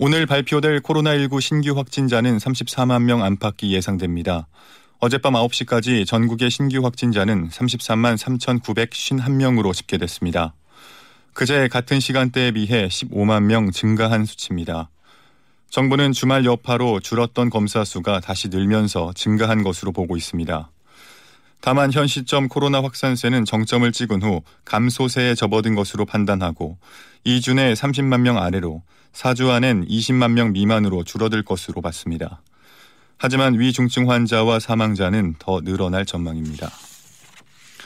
오늘 발표될 코로나19 신규 확진자는 34만 명 안팎이 예상됩니다. 어젯밤 9시까지 전국의 신규 확진자는 33만 3,951명으로 집계됐습니다. 그제 같은 시간대에 비해 15만 명 증가한 수치입니다. 정부는 주말 여파로 줄었던 검사 수가 다시 늘면서 증가한 것으로 보고 있습니다. 다만 현 시점 코로나 확산세는 정점을 찍은 후 감소세에 접어든 것으로 판단하고 2주 내 30만 명 아래로 4주 안엔 20만 명 미만으로 줄어들 것으로 봤습니다. 하지만 위중증 환자와 사망자는 더 늘어날 전망입니다.